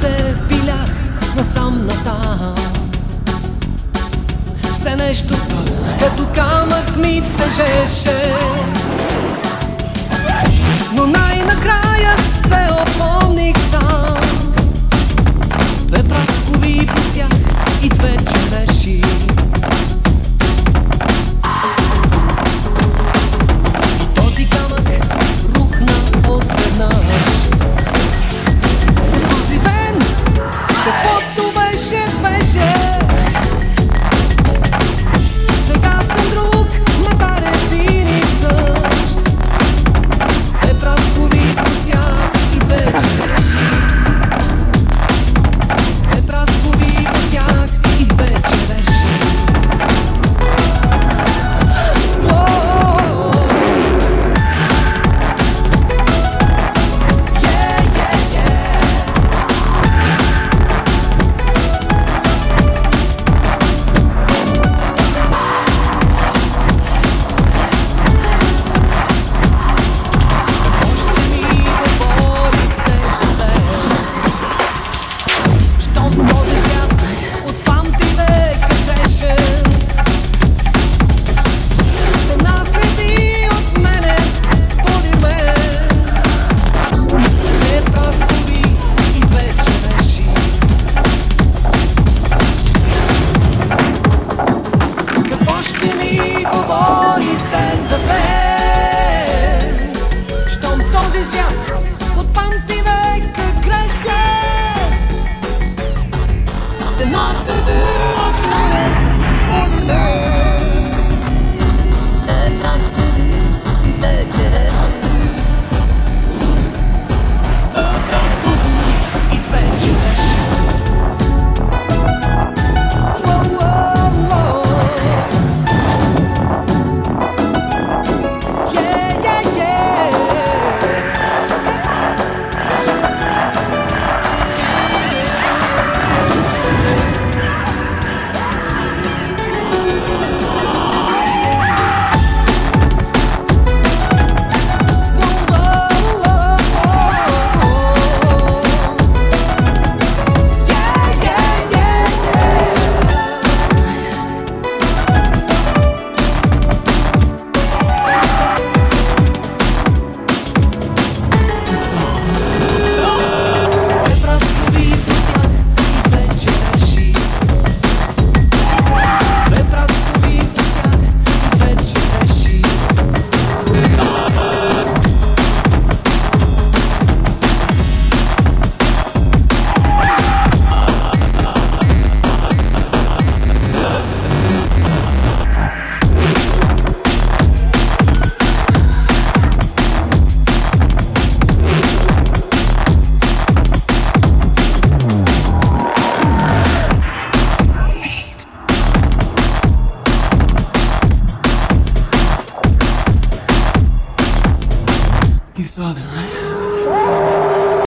се филях насам натам Все нещо като камък ми тежеше amigo bom. saw that, right?